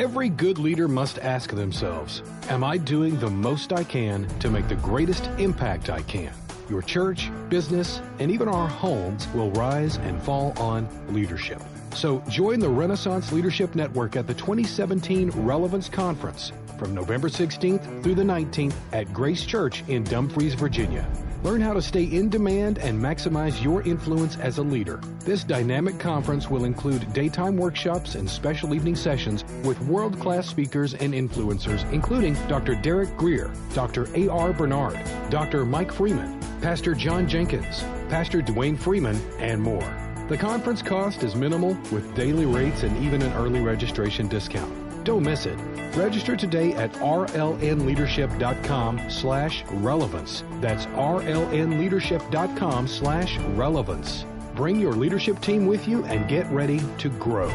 Every good leader must ask themselves Am I doing the most I can to make the greatest impact I can? Your church, business, and even our homes will rise and fall on leadership. So join the Renaissance Leadership Network at the 2017 Relevance Conference from November 16th through the 19th at Grace Church in Dumfries, Virginia. Learn how to stay in demand and maximize your influence as a leader. This dynamic conference will include daytime workshops and special evening sessions with world class speakers and influencers, including Dr. Derek Grier, Dr. A.R. Bernard, Dr. Mike Freeman, Pastor John Jenkins, Pastor Dwayne Freeman, and more. The conference cost is minimal with daily rates and even an early registration discount. Don't miss it. Register today at rlnleadership.com slash relevance. That's rlnleadership.com slash relevance. Bring your leadership team with you and get ready to grow.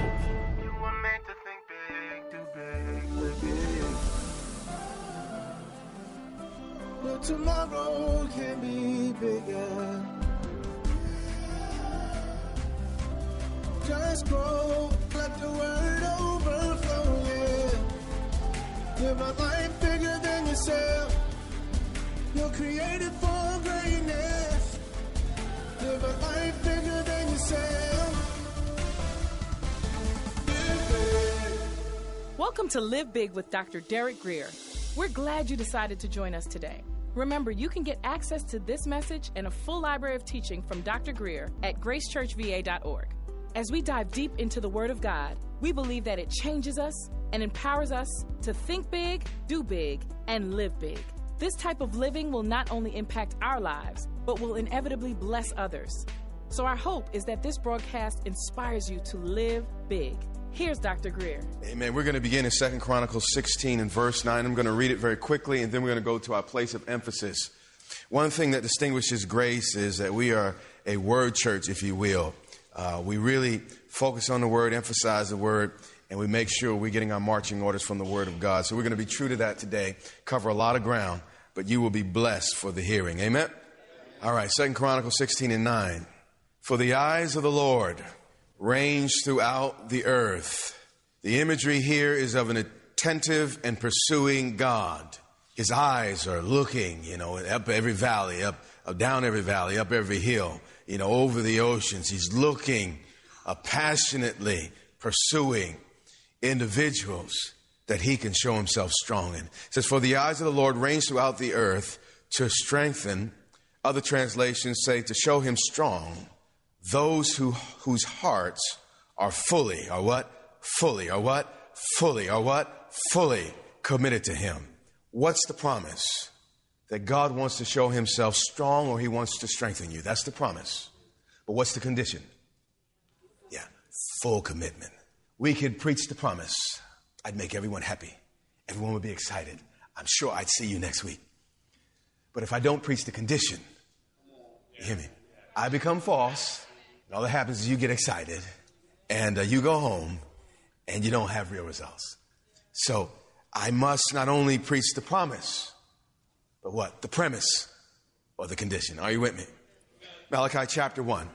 Tomorrow can be bigger. Just grow, let the word Live life bigger than yourself. You're created for greatness. Live a life bigger than yourself. Welcome to Live Big with Dr. Derek Grier. We're glad you decided to join us today. Remember, you can get access to this message and a full library of teaching from Dr. Grier at gracechurchva.org. As we dive deep into the Word of God, we believe that it changes us and empowers us to think big, do big, and live big. This type of living will not only impact our lives, but will inevitably bless others. So, our hope is that this broadcast inspires you to live big. Here's Dr. Grier. Amen. We're going to begin in Second Chronicles 16 and verse 9. I'm going to read it very quickly, and then we're going to go to our place of emphasis. One thing that distinguishes grace is that we are a word church, if you will. Uh, we really focus on the word, emphasize the word, and we make sure we're getting our marching orders from the word of God. So we're going to be true to that today, cover a lot of ground, but you will be blessed for the hearing. Amen? All right, Second Chronicles 16 and 9. For the eyes of the Lord range throughout the earth. The imagery here is of an attentive and pursuing God. His eyes are looking, you know, up every valley, up, up down every valley, up every hill, you know, over the oceans. He's looking uh, passionately, pursuing individuals that he can show himself strong in. It says, For the eyes of the Lord range throughout the earth to strengthen. Other translations say to show him strong those who, whose hearts are fully, are what? Fully, are what? Fully, are what? Fully committed to Him. What's the promise? That God wants to show Himself strong or He wants to strengthen you. That's the promise. But what's the condition? Yeah, full commitment. We could preach the promise. I'd make everyone happy. Everyone would be excited. I'm sure I'd see you next week. But if I don't preach the condition, you hear me? I become false and all that happens is you get excited and uh, you go home and you don't have real results. So I must not only preach the promise, but what? The premise or the condition. Are you with me? Malachi chapter 1.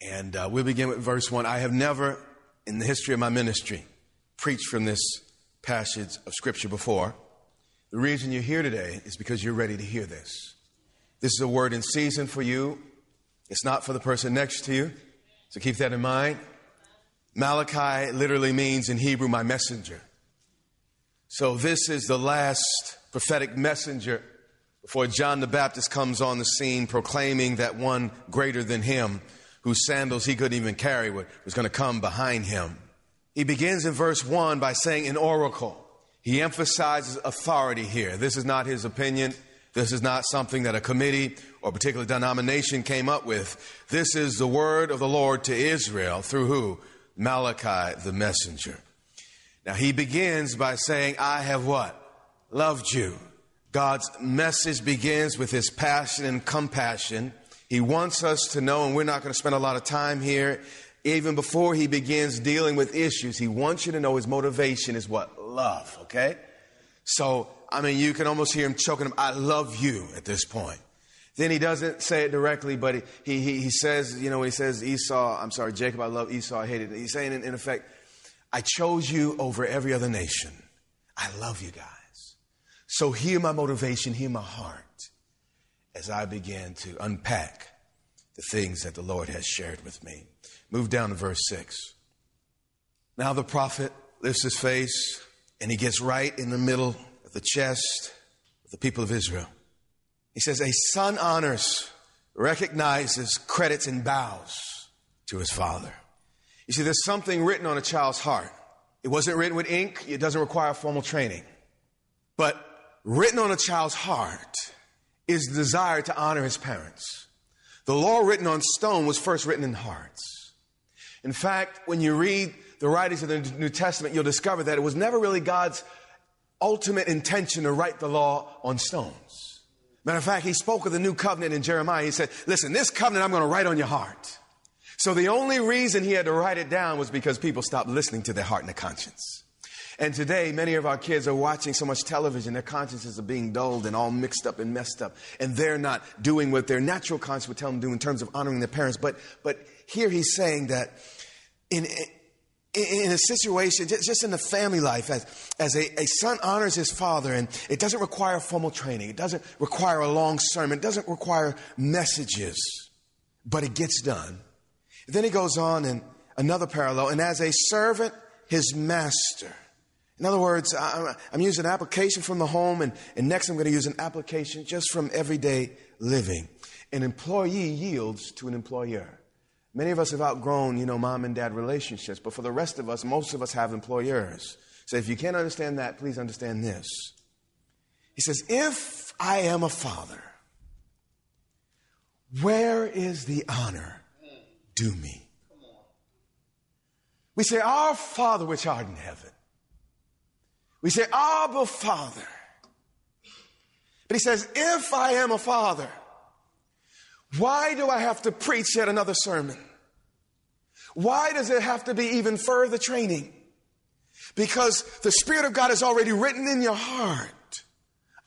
And uh, we'll begin with verse 1. I have never, in the history of my ministry, preached from this passage of Scripture before. The reason you're here today is because you're ready to hear this. This is a word in season for you it's not for the person next to you. So keep that in mind. Malachi literally means in Hebrew, my messenger. So this is the last prophetic messenger before John the Baptist comes on the scene proclaiming that one greater than him, whose sandals he couldn't even carry, was going to come behind him. He begins in verse 1 by saying an oracle. He emphasizes authority here. This is not his opinion. This is not something that a committee or a particular denomination came up with. This is the word of the Lord to Israel through who? Malachi the messenger. Now he begins by saying, I have what? Loved you. God's message begins with his passion and compassion. He wants us to know, and we're not going to spend a lot of time here, even before he begins dealing with issues, he wants you to know his motivation is what? Love, okay? So, I mean, you can almost hear him choking him, I love you at this point. Then he doesn't say it directly, but he, he, he says, you know, when he says Esau, I'm sorry, Jacob, I love Esau, I hated it. He's saying, in, in effect, I chose you over every other nation. I love you guys. So hear my motivation, hear my heart as I begin to unpack the things that the Lord has shared with me. Move down to verse 6. Now the prophet lifts his face and he gets right in the middle of the chest of the people of Israel. He says, A son honors, recognizes, credits, and bows to his father. You see, there's something written on a child's heart. It wasn't written with ink, it doesn't require formal training. But written on a child's heart is the desire to honor his parents. The law written on stone was first written in hearts. In fact, when you read the writings of the New Testament, you'll discover that it was never really God's ultimate intention to write the law on stones. Matter of fact, he spoke of the new covenant in Jeremiah. He said, Listen, this covenant I'm going to write on your heart. So the only reason he had to write it down was because people stopped listening to their heart and their conscience. And today, many of our kids are watching so much television, their consciences are being dulled and all mixed up and messed up. And they're not doing what their natural conscience would tell them to do in terms of honoring their parents. But, but here he's saying that in, in a situation, just in the family life, as, as a, a, son honors his father, and it doesn't require formal training, it doesn't require a long sermon, it doesn't require messages, but it gets done. Then he goes on in another parallel, and as a servant, his master. In other words, I'm using an application from the home, and, and next I'm going to use an application just from everyday living. An employee yields to an employer. Many of us have outgrown, you know, mom and dad relationships, but for the rest of us, most of us have employers. So if you can't understand that, please understand this. He says, If I am a father, where is the honor due me? We say, Our Father which art in heaven. We say, Abba, Father. But he says, If I am a father, why do I have to preach yet another sermon? Why does it have to be even further training? Because the Spirit of God is already written in your heart.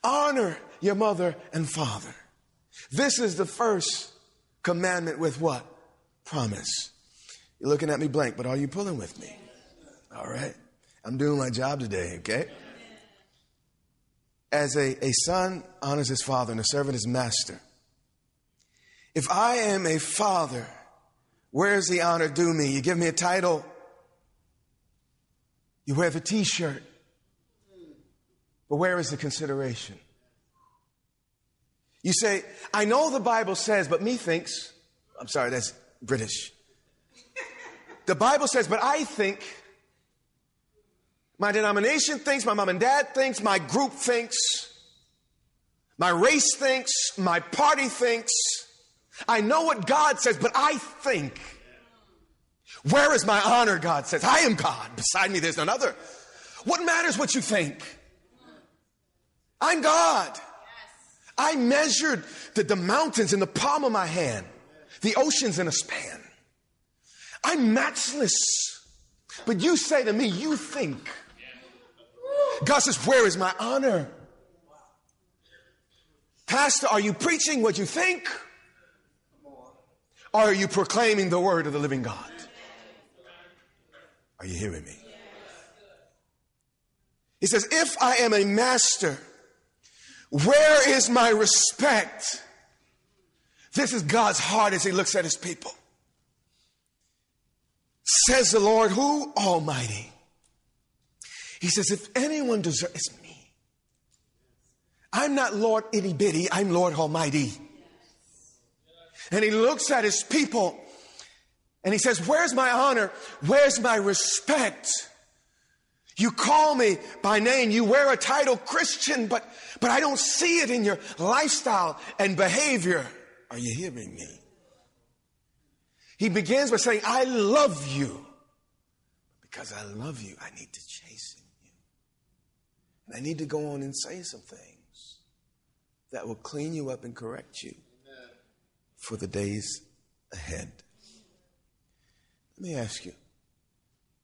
Honor your mother and father. This is the first commandment with what? Promise. You're looking at me blank, but are you pulling with me? All right. I'm doing my job today, okay? As a, a son honors his father and a servant his master. If I am a father, where's the honor due me? You give me a title, you wear the t shirt, but where is the consideration? You say, I know the Bible says, but me thinks, I'm sorry, that's British. The Bible says, but I think, my denomination thinks, my mom and dad thinks, my group thinks, my race thinks, my party thinks. I know what God says, but I think. Where is my honor? God says, I am God. Beside me, there's none other. What matters what you think? I'm God. I measured the, the mountains in the palm of my hand, the oceans in a span. I'm matchless. But you say to me, you think. God says, Where is my honor? Pastor, are you preaching what you think? Or are you proclaiming the word of the living God? Are you hearing me? He says, If I am a master, where is my respect? This is God's heart as he looks at his people. Says the Lord, who Almighty. He says, if anyone deserves, it's me. I'm not Lord itty bitty, I'm Lord Almighty. And he looks at his people and he says, Where's my honor? Where's my respect? You call me by name, you wear a title Christian, but, but I don't see it in your lifestyle and behavior. Are you hearing me? He begins by saying, I love you because I love you, I need to you. And I need to go on and say some things that will clean you up and correct you for the days ahead. Let me ask you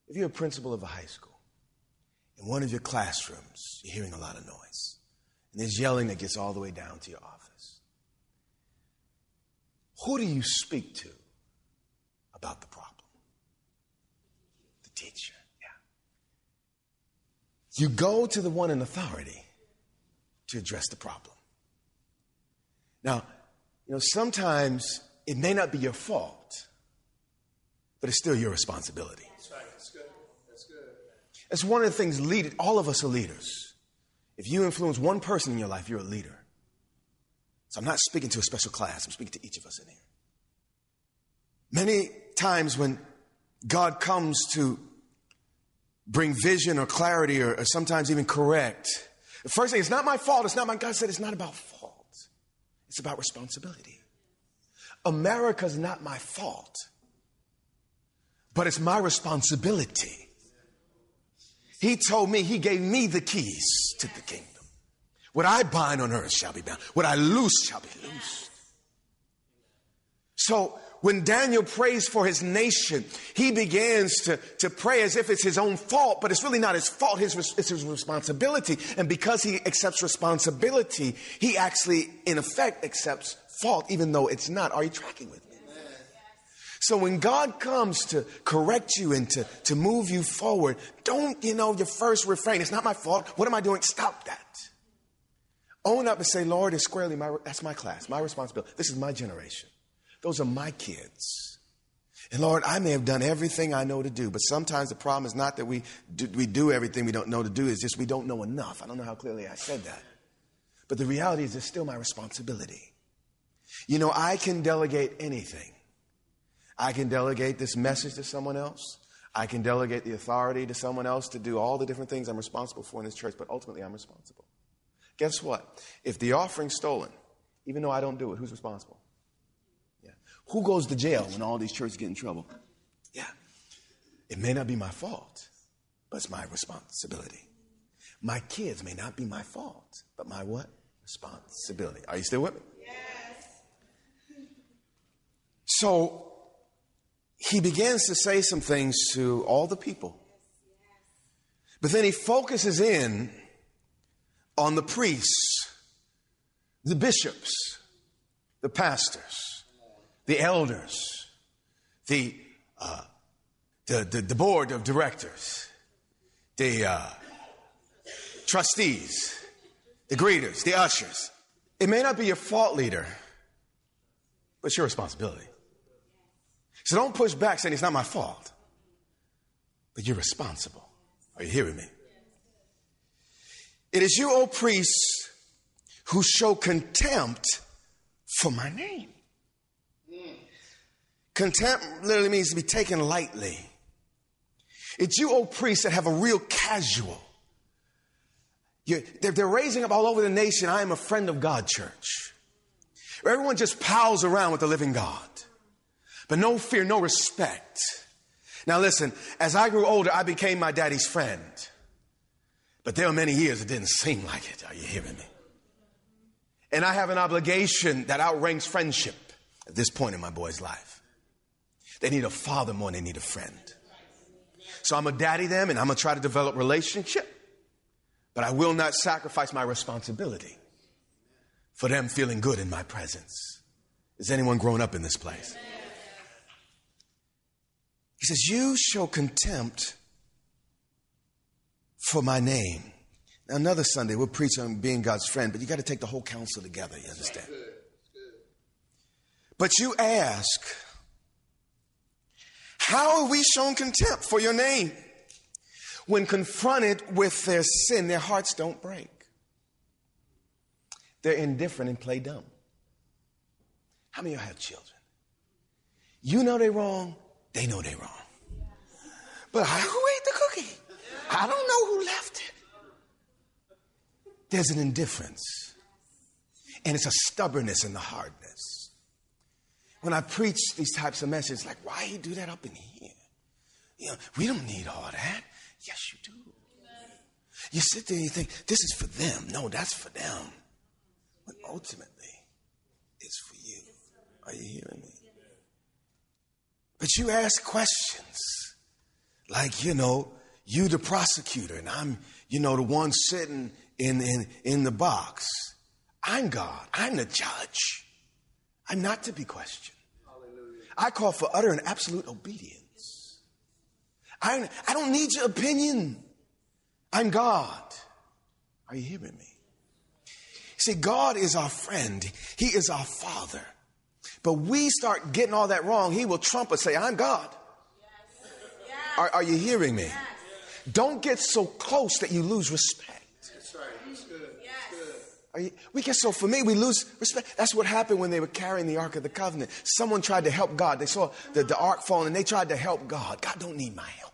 if you're a principal of a high school, in one of your classrooms, you're hearing a lot of noise, and there's yelling that gets all the way down to your office. Who do you speak to about the problem? The teacher. You go to the one in authority to address the problem. Now, you know, sometimes it may not be your fault, but it's still your responsibility. That's right. That's good. That's good. That's one of the things lead all of us are leaders. If you influence one person in your life, you're a leader. So I'm not speaking to a special class, I'm speaking to each of us in here. Many times when God comes to bring vision or clarity or, or sometimes even correct, the first thing, it's not my fault, it's not my God said it's not about fault. It's about responsibility. America's not my fault, but it's my responsibility. He told me, He gave me the keys to the kingdom. What I bind on earth shall be bound, what I loose shall be loosed. So when Daniel prays for his nation, he begins to, to pray as if it's his own fault, but it's really not his fault, his, it's his responsibility. And because he accepts responsibility, he actually, in effect, accepts fault, even though it's not. Are you tracking with me? So when God comes to correct you and to, to move you forward, don't, you know, your first refrain, it's not my fault. What am I doing? Stop that. Own up and say, Lord, it's squarely my, that's my class, my responsibility. This is my generation. Those are my kids. And Lord, I may have done everything I know to do, but sometimes the problem is not that we do, we do everything we don't know to do, it's just we don't know enough. I don't know how clearly I said that. But the reality is it's still my responsibility. You know, I can delegate anything. I can delegate this message to someone else. I can delegate the authority to someone else to do all the different things I'm responsible for in this church, but ultimately I'm responsible. Guess what? If the offering's stolen, even though I don't do it, who's responsible? Who goes to jail when all these churches get in trouble? Yeah. It may not be my fault, but it's my responsibility. My kids may not be my fault, but my what? Responsibility. Are you still with me? Yes. So he begins to say some things to all the people. But then he focuses in on the priests, the bishops, the pastors, the elders, the, uh, the, the, the, board of directors, the uh, trustees, the greeters, the ushers. It may not be your fault, leader, but it's your responsibility. So don't push back saying it's not my fault, but you're responsible. Are you hearing me? It is you, O priests, who show contempt for my name. Contempt literally means to be taken lightly. It's you, old priests, that have a real casual. They're, they're raising up all over the nation, I am a friend of God church. Everyone just pals around with the living God but no fear, no respect. Now listen, as I grew older, I became my daddy's friend. But there were many years it didn't seem like it. Are you hearing me? And I have an obligation that outranks friendship at this point in my boy's life. They need a father more than they need a friend. So I'm a daddy them and I'm going to try to develop relationship, but I will not sacrifice my responsibility for them feeling good in my presence. Is anyone grown up in this place? He says, You show contempt for my name. Now, another Sunday, we'll preach on being God's friend, but you got to take the whole counsel together, you understand? But you ask, How are we shown contempt for your name? When confronted with their sin, their hearts don't break. They're indifferent and play dumb. How many of you have children? You know they're wrong, they know they're wrong. But I, who ate the cookie? I don't know who left it. There's an indifference. And it's a stubbornness in the hardness. When I preach these types of messages, like, why you do that up in here? You know, we don't need all that. Yes, you do. You sit there and you think, this is for them. No, that's for them. But ultimately, it's for you. Are you hearing me? But you ask questions like, you know, you the prosecutor and I'm, you know, the one sitting in, in, in the box. I'm God. I'm the judge. I'm not to be questioned. I call for utter and absolute obedience. I, I don't need your opinion. I'm God. Are you hearing me? See, God is our friend. He is our father. But we start getting all that wrong, he will trump us, and say, I'm God. Yes. Yes. Are, are, you hearing me? Yes. Don't get so close that you lose respect. That's right. That's good. That's good. You, we get so, for me, we lose respect. That's what happened when they were carrying the Ark of the Covenant. Someone tried to help God. They saw the, the Ark falling and they tried to help God. God don't need my help.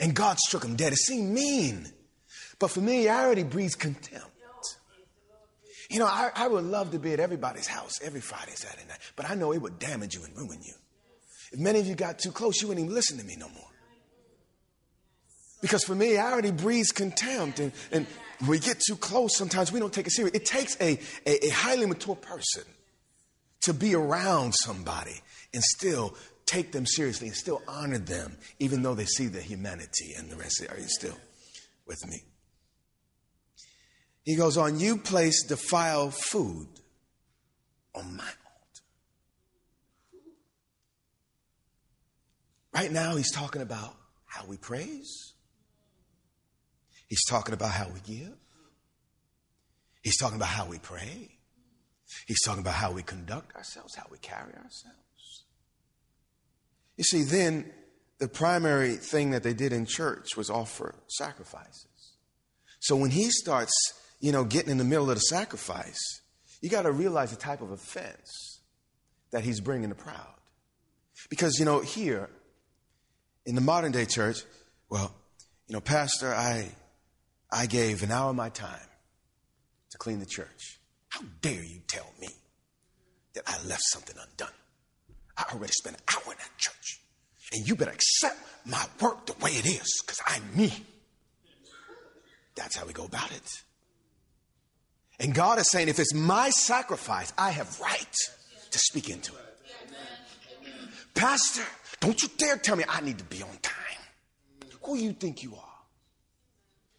And God struck him dead. It seemed mean. But familiarity breeds contempt. You know, I, I, would love to be at everybody's house every Friday, Saturday night, but I know it would damage you and ruin you. If many of you got too close, you wouldn't even listen to me no more. Because familiarity breeds contempt, and, and we get too close, sometimes we don't take it serious. It takes a, a, a highly mature person to be around somebody and still take them seriously and still honor them, even though they see the humanity and the rest. Are you still with me? He goes on, You place defiled food on my altar. Right now, he's talking about how we praise, he's talking about how we give, he's talking about how we pray, he's talking about how we conduct ourselves, how we carry ourselves. You see, then the primary thing that they did in church was offer sacrifices. So when he starts you know, getting in the middle of the sacrifice, you got to realize the type of offense that he's bringing the crowd. Because, you know, here in the modern day church, well, you know, Pastor, I, I gave an hour of my time to clean the church. How dare you tell me that I left something undone? I already spent an hour in that church. And you better accept my work the way it is, because I'm me. That's how we go about it. And God is saying, if it's my sacrifice, I have right to speak into it. Pastor, don't you dare tell me I need to be on time. Who you think you are?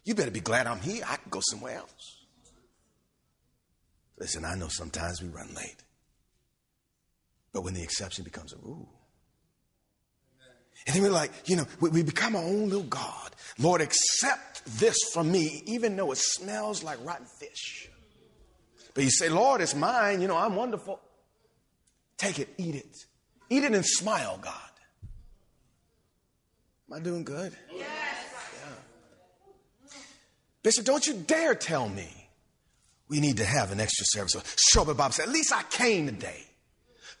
You better be glad I'm here. I can go somewhere else. Listen, I know sometimes we run late. But when the exception becomes a rule, and then we're like, you know, we, we, become our own little God. Lord, accept this from me, even though it smells like rotten fish. But you say, Lord, it's mine. You know, I'm wonderful. Take it, eat it. Eat it and smile, God. Am I doing good? Yeah. Bishop, don't you dare tell me we need to have an extra service. Show up Bob said, at least I came today.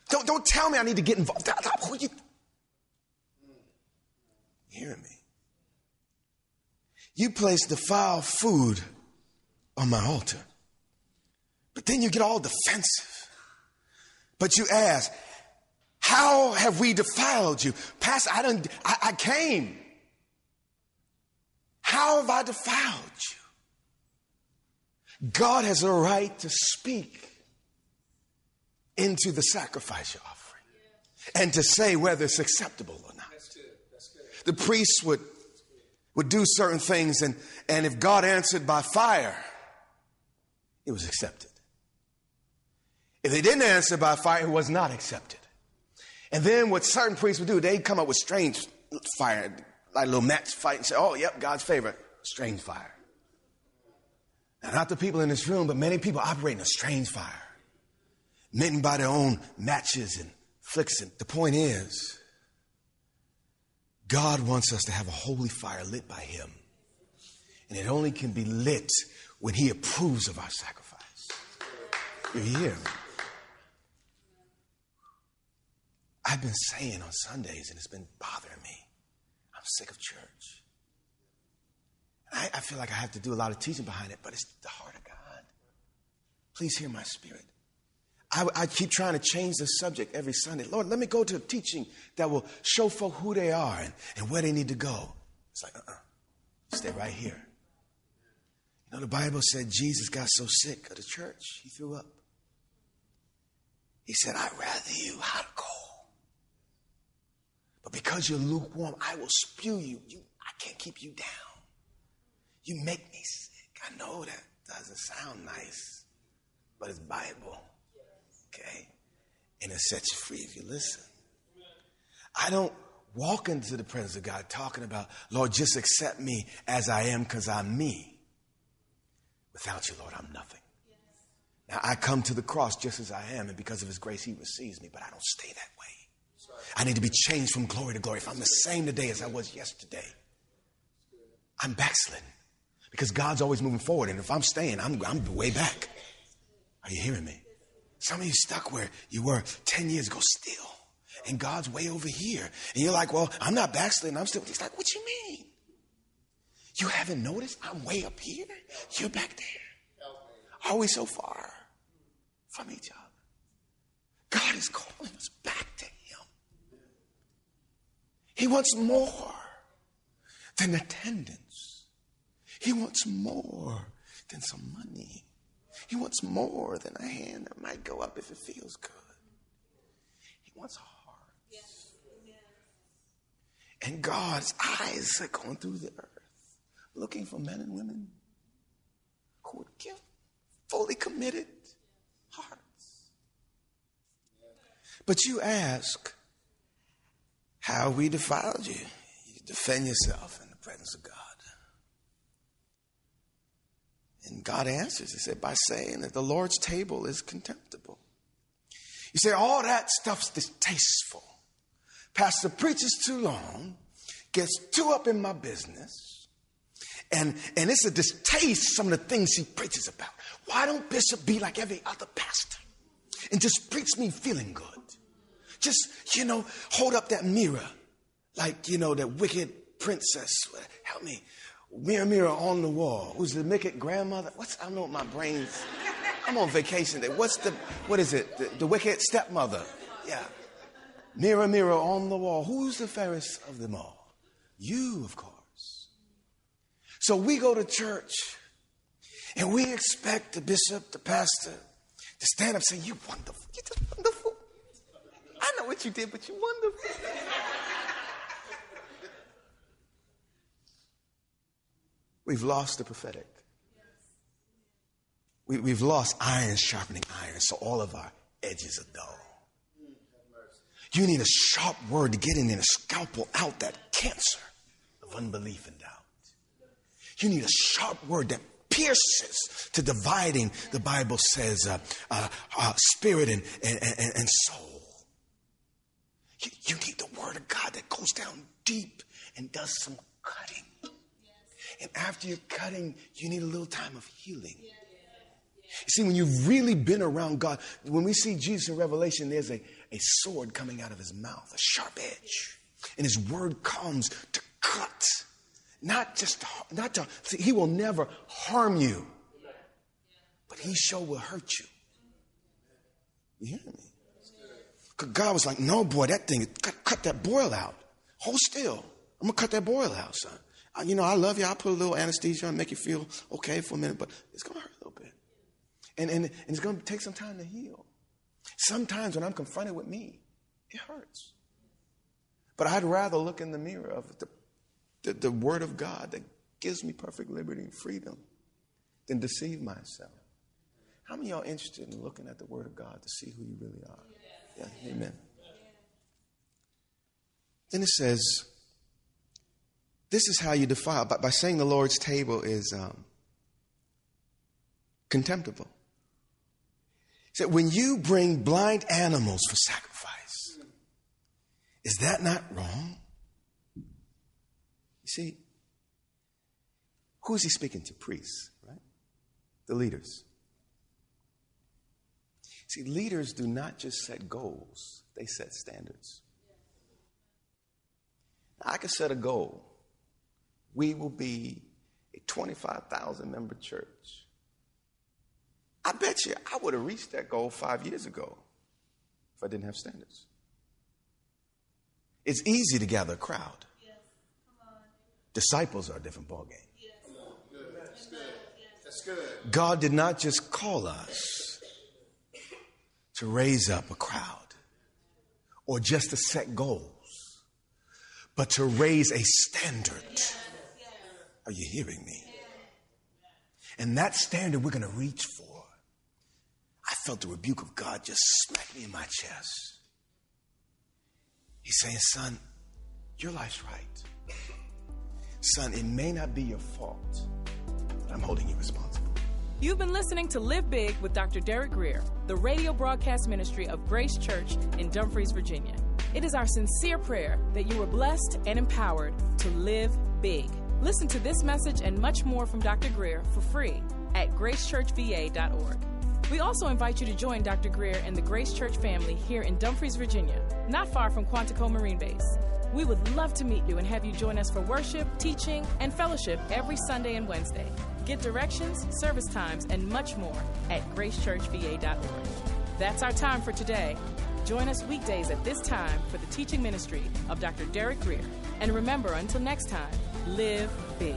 Don't, don't tell me I need to get involved. Who you? Hearing me? You place defiled food on my altar. But then you get all defensive. But you ask, how have we defiled you? Pastor, I, didn't, I, I came. How have I defiled you? God has a right to speak into the sacrifice you're offering and to say whether it's acceptable or not. That's good. That's good. The priests would, would do certain things, and, and if God answered by fire, it was accepted. If they didn't answer by fire, it was not accepted. And then what certain priests would do, they'd come up with strange fire, like a little match fight, and say, oh, yep, God's favorite, strange fire. Now, not the people in this room, but many people operating a strange fire, mitten by their own matches and flicks. And the point is, God wants us to have a holy fire lit by Him. And it only can be lit when He approves of our sacrifice. You hear? I've been saying on Sundays, and it's been bothering me. I'm sick of church. I, I, feel like I have to do a lot of teaching behind it, but it's the heart of God. Please hear my spirit. I, I keep trying to change the subject every Sunday. Lord, let me go to a teaching that will show folk who they are and, and where they need to go. It's like, uh uh Stay right here. You know, the Bible said Jesus got so sick of the church, he threw up. He said, I'd rather you hot or cold. But because you're lukewarm, I will spew you. you. I can't keep you down. You make me sick. I know that doesn't sound nice, but it's Bible. Okay? And it sets you free if you listen. I don't walk into the presence of God talking about, Lord, just accept me as I am because I'm me. Without you, Lord, I'm nothing. Now, I come to the cross just as I am, and because of His grace, He receives me, but I don't stay that way. I need to be changed from glory to glory. If I'm the same today as I was yesterday, I'm backsliding because God's always moving forward. And if I'm staying, I'm, I'm way back. Are you hearing me? Some of you stuck where you were 10 years ago still. And God's way over here. And you're like, well, I'm not backsliding. I'm still. He's like, what you mean? You haven't noticed I'm way up here? You're back there. Are we so far from each other? God is calling us back to. He wants more than attendance. He wants more than some money. He wants more than a hand that might go up if it feels good. He wants a heart. And God's eyes are going through the earth, looking for men and women who would give fully committed hearts. But you ask, how we defiled you? You defend yourself in the presence of God. And God answers. He said, by saying that the Lord's table is contemptible. You say, all that stuff's distasteful. Pastor preaches too long, gets too up in my business, and, and it's a distaste, some of the things he preaches about. Why don't Bishop be like every other pastor and just preach me feeling good? Just, you know, hold up that mirror like, you know, that wicked princess. Help me. Mirror, mirror on the wall. Who's the wicked grandmother? What's, I don't know what my brain's. I'm on vacation day. What's the, what is it? The, the wicked stepmother. Yeah. Mirror, mirror on the wall. Who's the fairest of them all? You, of course. So we go to church and we expect the bishop, the pastor, to stand up and say, You wonderful. You're just wonderful. Know what you did, but you're wonderful. We've lost the prophetic. We, have lost iron sharpening iron, so all of our edges are dull. You need a sharp word to get in there and scalpel out that cancer of unbelief and doubt. You need a sharp word that pierces to dividing, the Bible says, uh, uh, uh, spirit and, and, and, and soul. You, you need the word of God that goes down deep and does some cutting. And after you're cutting, you need a little time of healing. You see, when you've really been around God, when we see Jesus in Revelation, there's a, a sword coming out of his mouth, a sharp edge. And his word comes to cut, not just to, not to, see, he will never harm you, but he sure will hurt you. You hear me? Because God was like, no, boy, that thing, cut, cut that boil out. Hold still. I'm going to cut that boil out, son. You know, I love you. I'll put a little anesthesia and make you feel okay for a minute, but it's going to hurt a little bit. And, and, and it's going to take some time to heal. Sometimes when I'm confronted with me, it hurts. But I'd rather look in the mirror of the, the, the Word of God that gives me perfect liberty and freedom than deceive myself. How many of y'all interested in looking at the Word of God to see who you really are? Yeah, amen. Then it says, this is how you defile. By, by saying the Lord's table is um, contemptible. He said, when you bring blind animals for sacrifice, is that not wrong? You see, who is he speaking to? Priests, right? The leaders. See, leaders do not just set goals, they set standards. I can set a goal we will be a 25,000 member church I bet you I would have reached that goal five years ago if I didn't have standards. It's easy to gather a crowd. Disciples are a different ballgame. God did not just call us to raise up a crowd or just to set goals, but to raise a standard. Are you hearing me? And that standard we're going to reach for. I felt the rebuke of God just smack me in my chest. He's saying, Son, your life's right. Son, it may not be your fault, but I'm holding you responsible. You've been listening to Live Big with Dr. Derek Grier, the radio broadcast ministry of Grace Church in Dumfries, Virginia. It is our sincere prayer that you are blessed and empowered to live big. Listen to this message and much more from Dr. Grier for free at gracechurchva.org. We also invite you to join Dr. Grier and the Grace Church family here in Dumfries, Virginia, not far from Quantico Marine Base. We would love to meet you and have you join us for worship, teaching, and fellowship every Sunday and Wednesday. Get directions, service times, and much more at gracechurchva.org. That's our time for today. Join us weekdays at this time for the teaching ministry of Dr. Derek Grier. And remember, until next time, live big.